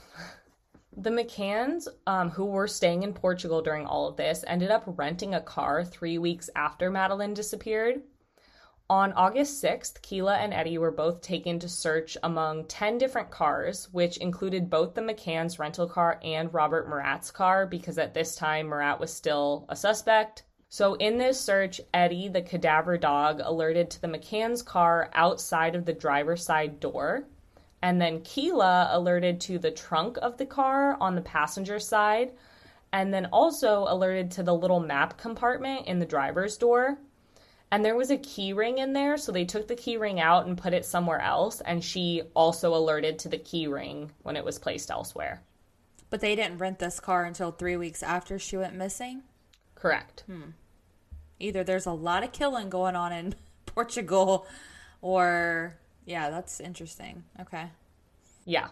The McCanns, um, who were staying in Portugal during all of this, ended up renting a car three weeks after Madeleine disappeared. On August 6th, Keela and Eddie were both taken to search among 10 different cars, which included both the McCann's rental car and Robert Murat's car, because at this time Murat was still a suspect. So, in this search, Eddie, the cadaver dog, alerted to the McCann's car outside of the driver's side door. And then Keela alerted to the trunk of the car on the passenger side, and then also alerted to the little map compartment in the driver's door. And there was a key ring in there, so they took the key ring out and put it somewhere else, and she also alerted to the key ring when it was placed elsewhere. But they didn't rent this car until three weeks after she went missing. Correct. Hmm. Either there's a lot of killing going on in Portugal, or yeah, that's interesting. Okay. Yeah.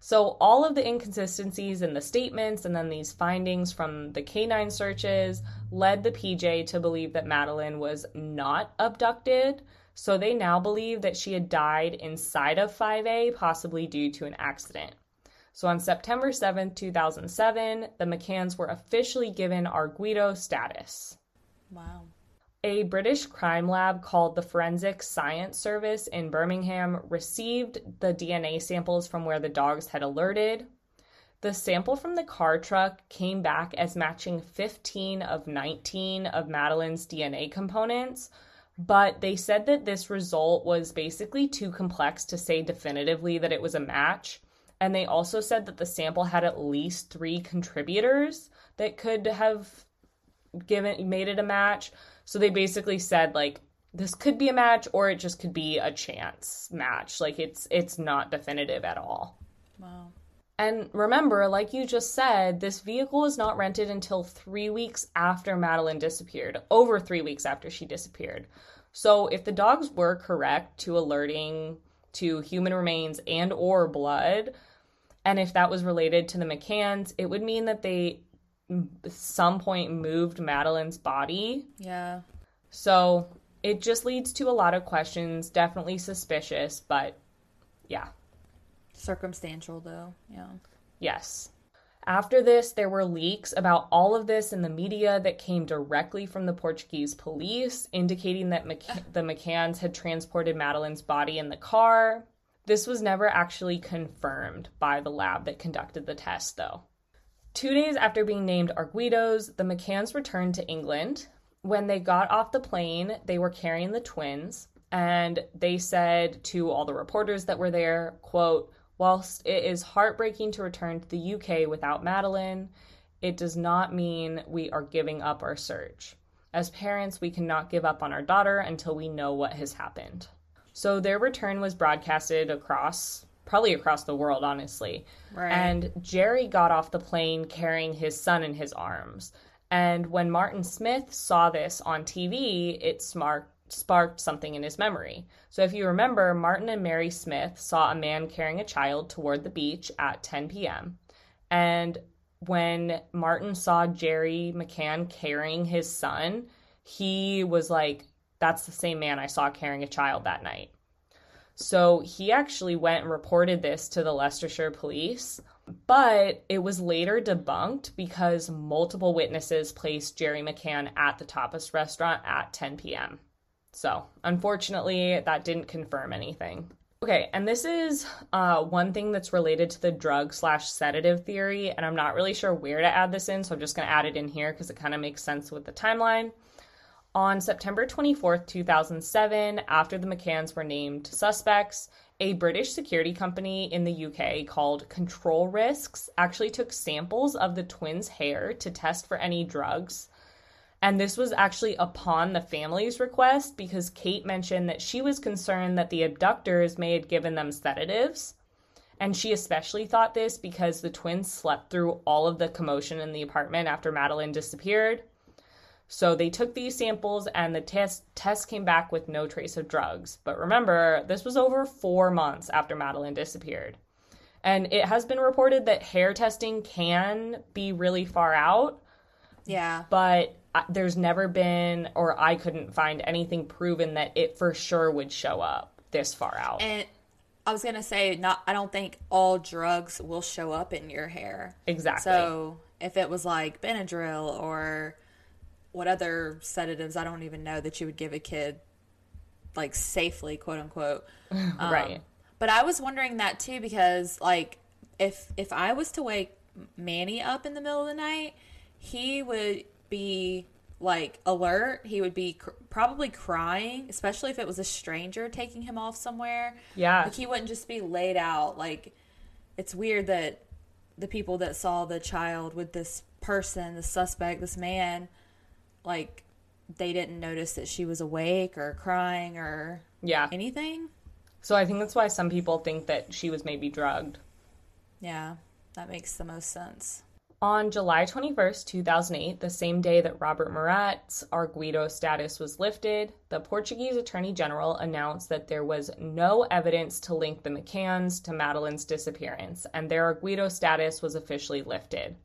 So all of the inconsistencies in the statements and then these findings from the canine searches led the PJ to believe that Madeleine was not abducted. So they now believe that she had died inside of 5A, possibly due to an accident. So on September 7th, 2007, the McCanns were officially given Arguido status. Wow. A British crime lab called the Forensic Science Service in Birmingham received the DNA samples from where the dogs had alerted. The sample from the car truck came back as matching 15 of 19 of Madeleine's DNA components, but they said that this result was basically too complex to say definitively that it was a match. And they also said that the sample had at least three contributors that could have given made it a match. So they basically said like this could be a match or it just could be a chance match. Like it's it's not definitive at all. Wow. And remember, like you just said, this vehicle was not rented until three weeks after Madeleine disappeared, over three weeks after she disappeared. So if the dogs were correct to alerting to human remains and or blood, and if that was related to the McCanns, it would mean that they some point moved Madeleine's body. Yeah. So it just leads to a lot of questions, definitely suspicious, but yeah. Circumstantial though. Yeah. Yes. After this, there were leaks about all of this in the media that came directly from the Portuguese police, indicating that McC- the McCanns had transported Madeleine's body in the car. This was never actually confirmed by the lab that conducted the test, though. Two days after being named Arguidos, the McCanns returned to England. When they got off the plane, they were carrying the twins, and they said to all the reporters that were there, quote, Whilst it is heartbreaking to return to the UK without Madeleine, it does not mean we are giving up our search. As parents, we cannot give up on our daughter until we know what has happened. So their return was broadcasted across, probably across the world, honestly. Right. And Gerry got off the plane carrying his son in his arms. And when Martin Smith saw this on TV, it smart, sparked something in his memory. So if you remember, Martin and Mary Smith saw a man carrying a child toward the beach at 10 p.m. And when Martin saw Gerry McCann carrying his son, he was like, That's the same man I saw carrying a child that night. So he actually went and reported this to the Leicestershire police, but it was later debunked because multiple witnesses placed Gerry McCann at the Tapas restaurant at 10 p.m. So, unfortunately, that didn't confirm anything. Okay, and this is uh, one thing that's related to the drug slash sedative theory, and I'm not really sure where to add this in, so I'm just to add it in here because it kind of makes sense with the timeline. On September 24th, 2007, after the McCanns were named suspects, a British security company in the UK called Control Risks actually took samples of the twins' hair to test for any drugs. And this was actually upon the family's request because Kate mentioned that she was concerned that the abductors may have given them sedatives. And she especially thought this because the twins slept through all of the commotion in the apartment after Madeleine disappeared. So they took these samples and the test test came back with no trace of drugs. But remember, this was over 4 months after Madeleine disappeared. And it has been reported that hair testing can be really far out, Yeah. but there's never been or I couldn't find anything proven that it for sure would show up this far out. And I was gonna say, not. I don't think all drugs will show up in your hair. exactly. So if it was like Benadryl or what other sedatives, I don't even know that you would give a kid like safely, quote unquote. Um, right. But I was wondering that too because like if if I was to wake Manny up in the middle of the night, he would be like alert. He would be cr- probably crying, especially if it was a stranger taking him off somewhere. Yeah. Like he wouldn't just be laid out. Like it's weird that the people that saw the child with this person, the suspect, this man, like they didn't notice that she was awake or crying or Yeah. anything. So I think that's why some people think that she was maybe drugged. Yeah, that makes the most sense. On July 21st, 2008, the same day that Robert Murat's Arguido status was lifted, the Portuguese Attorney General announced that there was no evidence to link the McCanns to Madeleine's disappearance, and their Arguido status was officially lifted.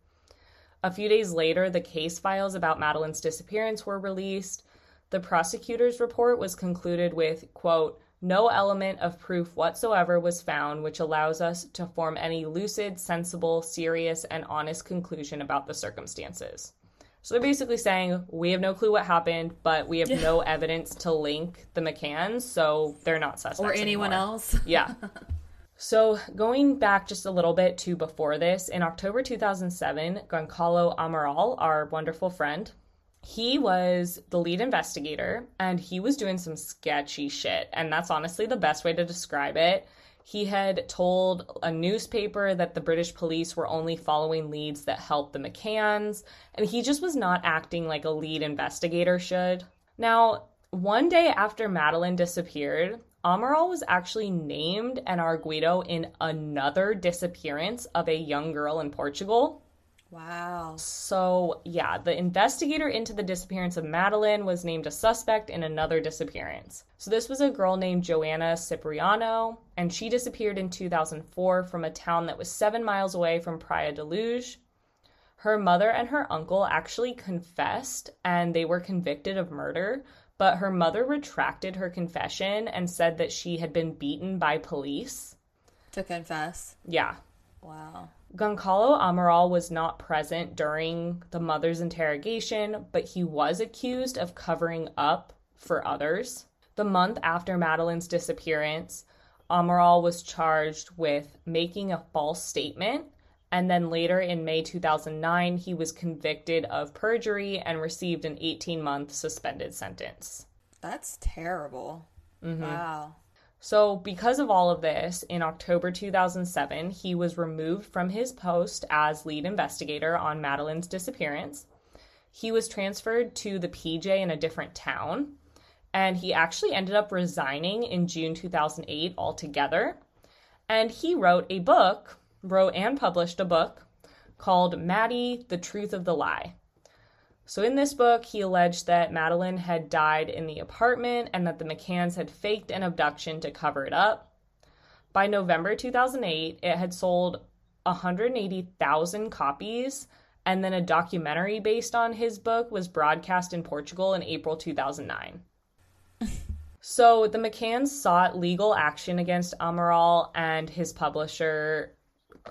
A few days later, the case files about Madeleine's disappearance were released. The prosecutor's report was concluded with, quote, no element of proof whatsoever was found which allows us to form any lucid, sensible, serious, and honest conclusion about the circumstances. So they're basically saying we have no clue what happened, but we have no evidence to link the McCanns, so they're not suspects. Or anyone anymore. else. Yeah. So, going back just a little bit to before this, in October 2007, Goncalo Amaral, our wonderful friend, he was the lead investigator and he was doing some sketchy shit. And that's honestly the best way to describe it. He had told a newspaper that the British police were only following leads that helped the McCanns, and he just was not acting like a lead investigator should. Now, one day after Madeleine disappeared, Amaral was actually named an arguido in another disappearance of a young girl in Portugal. Wow. So, yeah, the investigator into the disappearance of Madeleine was named a suspect in another disappearance. So, this was a girl named Joanna Cipriano, and she disappeared in 2004 from a town that was seven miles away from Praia da Luz. Her mother and her uncle actually confessed and they were convicted of murder, but her mother retracted her confession and said that she had been beaten by police. To confess. Yeah. Wow. Goncalo Amaral was not present during the mother's interrogation, but he was accused of covering up for others. The month after Madeleine's disappearance, Amaral was charged with making a false statement, and then later in May 2009, he was convicted of perjury and received an 18 month suspended sentence. That's terrible. Mm-hmm. Wow. So, because of all of this, in October 2007, he was removed from his post as lead investigator on Madeleine's disappearance. He was transferred to the PJ in a different town, and he actually ended up resigning in June 2008 altogether. And he wrote a book, wrote and published a book called Maddie, The Truth of the Lie. So, in this book, he alleged that Madeleine had died in the apartment and that the McCanns had faked an abduction to cover it up. By November 2008, it had sold 180,000 copies, and then a documentary based on his book was broadcast in Portugal in April 2009. so, the McCanns sought legal action against Amaral and his publisher,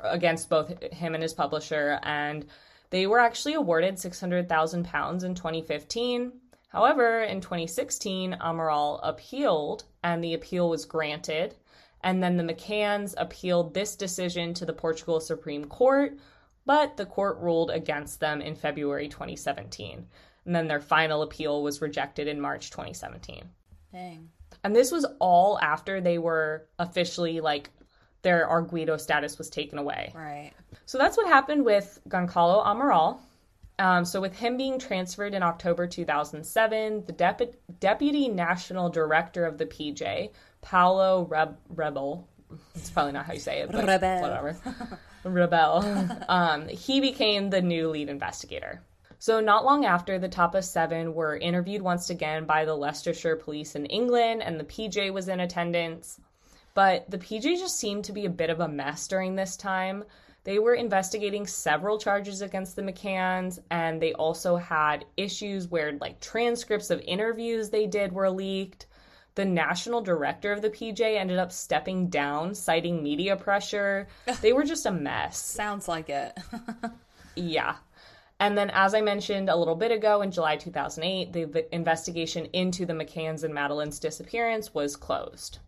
against both him and his publisher, and they were actually awarded 600,000 pounds in 2015. However, in 2016, Amaral appealed and the appeal was granted. And then the McCanns appealed this decision to the Portugal Supreme Court, but the court ruled against them in February 2017. And then their final appeal was rejected in March 2017. Dang. And this was all after they were officially like their Arguido status was taken away. Right. So that's what happened with Goncalo Amaral. Um, so with him being transferred in October 2007, the Dep- deputy national director of the PJ, Paulo Reb- Rebel, it's probably not how you say it, but Rebel. whatever, Rebel, um, he became the new lead investigator. So not long after, the Tapas Seven were interviewed once again by the Leicestershire police in England, and the PJ was in attendance. But the PJ just seemed to be a bit of a mess during this time. They were investigating several charges against the McCanns, and they also had issues where, like, transcripts of interviews they did were leaked. The national director of the PJ ended up stepping down, citing media pressure. They were just a mess. Sounds like it. Yeah. And then, as I mentioned a little bit ago, in July 2008, the v- investigation into the McCanns and Madeleine's disappearance was closed.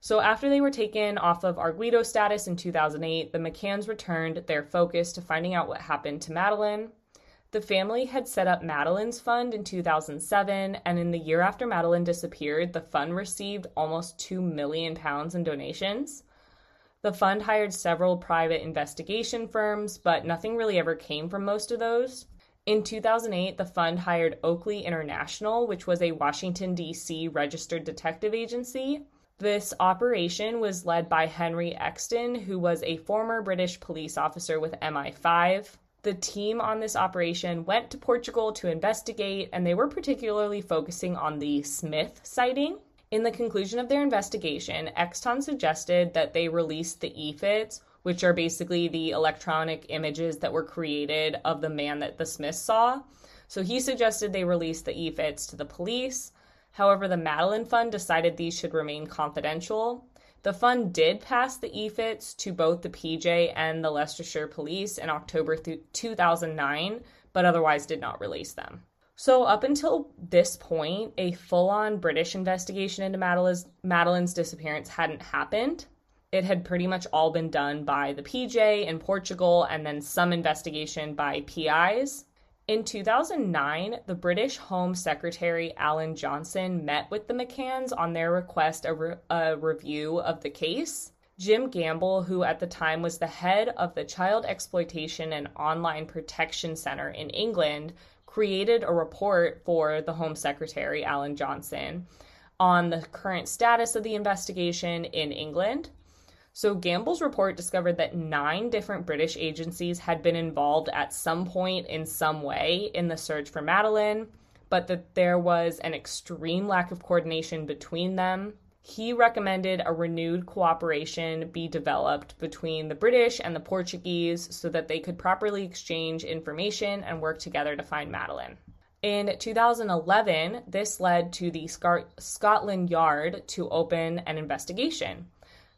So, after they were taken off of Arguido status in 2008, the McCanns returned their focus to finding out what happened to Madeleine. The family had set up Madeleine's fund in 2007, and in the year after Madeleine disappeared, the fund received almost 2 million pounds in donations. The fund hired several private investigation firms, but nothing really ever came from most of those. In 2008, the fund hired Oakley International, which was a Washington, D.C. registered detective agency. This operation was led by Henry Exton, who was a former British police officer with MI5. The team on this operation went to Portugal to investigate, and they were particularly focusing on the Smith sighting. In the conclusion of their investigation, Exton suggested that they release the EFITs, which are basically the electronic images that were created of the man that the Smiths saw. So he suggested they release the EFITs to the police. However, the Madeleine Fund decided these should remain confidential. The fund did pass the EFITs to both the PJ and the Leicestershire Police in October th- 2009, but otherwise did not release them. So, up until this point, a full on British investigation into Madeleine's disappearance hadn't happened. It had pretty much all been done by the PJ in Portugal and then some investigation by PIs. In 2009, the British Home Secretary Alan Johnson met with the McCanns on their request a, re- a review of the case. Jim Gamble, who at the time was the head of the Child Exploitation and Online Protection Center in England, created a report for the Home Secretary, Alan Johnson, on the current status of the investigation in England. So, Gamble's report discovered that nine different British agencies had been involved at some point in some way in the search for Madeleine, but that there was an extreme lack of coordination between them. He recommended a renewed cooperation be developed between the British and the Portuguese so that they could properly exchange information and work together to find Madeleine. In 2011, this led to the Scotland Yard to open an investigation.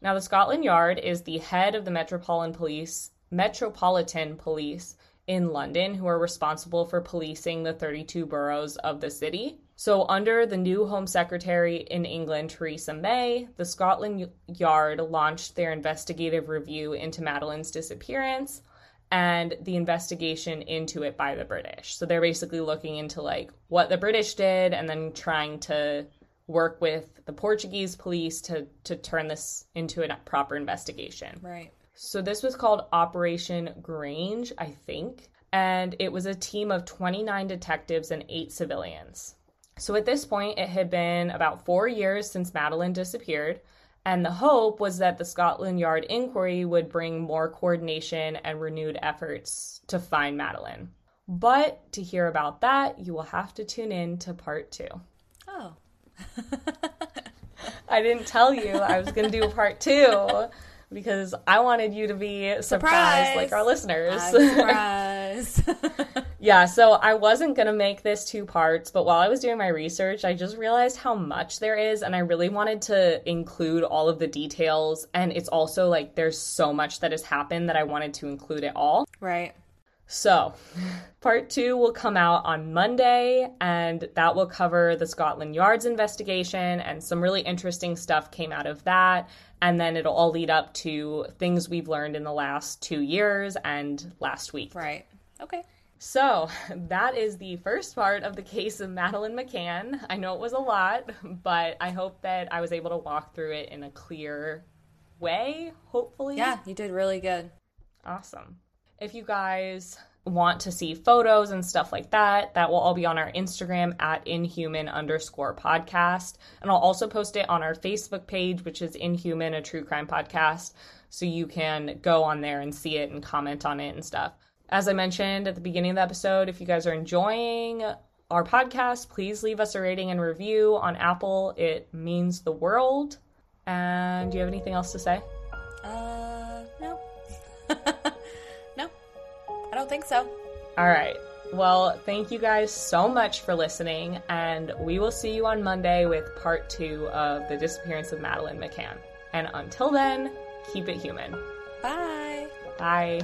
Now, the Scotland Yard is the head of the Metropolitan Police, Metropolitan Police in London, who are responsible for policing the 32 boroughs of the city. So, under the new Home Secretary in England, Theresa May, the Scotland Yard launched their investigative review into Madeleine's disappearance and the investigation into it by the British. So, they're basically looking into like what the British did and then trying to work with the Portuguese police to to turn this into a proper investigation. Right. So this was called Operation Grange, I think, and it was a team of 29 detectives and 8 civilians. So at this point it had been about 4 years since Madeleine disappeared, and the hope was that the Scotland Yard inquiry would bring more coordination and renewed efforts to find Madeleine. But to hear about that, you will have to tune in to part 2. I didn't tell you I was going to do a part two because I wanted you to be surprised, surprise. like our listeners. surprise. yeah, so I wasn't going to make this two parts, but while I was doing my research, I just realized how much there is, and I really wanted to include all of the details. And it's also like there's so much that has happened that I wanted to include it all. Right. So, part two will come out on Monday, and that will cover the Scotland Yard's investigation, and some really interesting stuff came out of that. And then it'll all lead up to things we've learned in the last two years and last week. Right. Okay. So, that is the first part of the case of Madeleine McCann. I know it was a lot, but I hope that I was able to walk through it in a clear way, hopefully. Yeah, you did really good. Awesome. If you guys want to see photos and stuff like that, that will all be on our Instagram at inhuman underscore podcast. And I'll also post it on our Facebook page, which is Inhuman, a true crime podcast. So you can go on there and see it and comment on it and stuff. As I mentioned at the beginning of the episode, if you guys are enjoying our podcast, please leave us a rating and review on Apple. It means the world. And do you have anything else to say? Uh, no. Don't think so. All right. Well, thank you guys so much for listening, and we will see you on Monday with part two of the disappearance of Madeleine McCann. And until then, keep it human. Bye. Bye.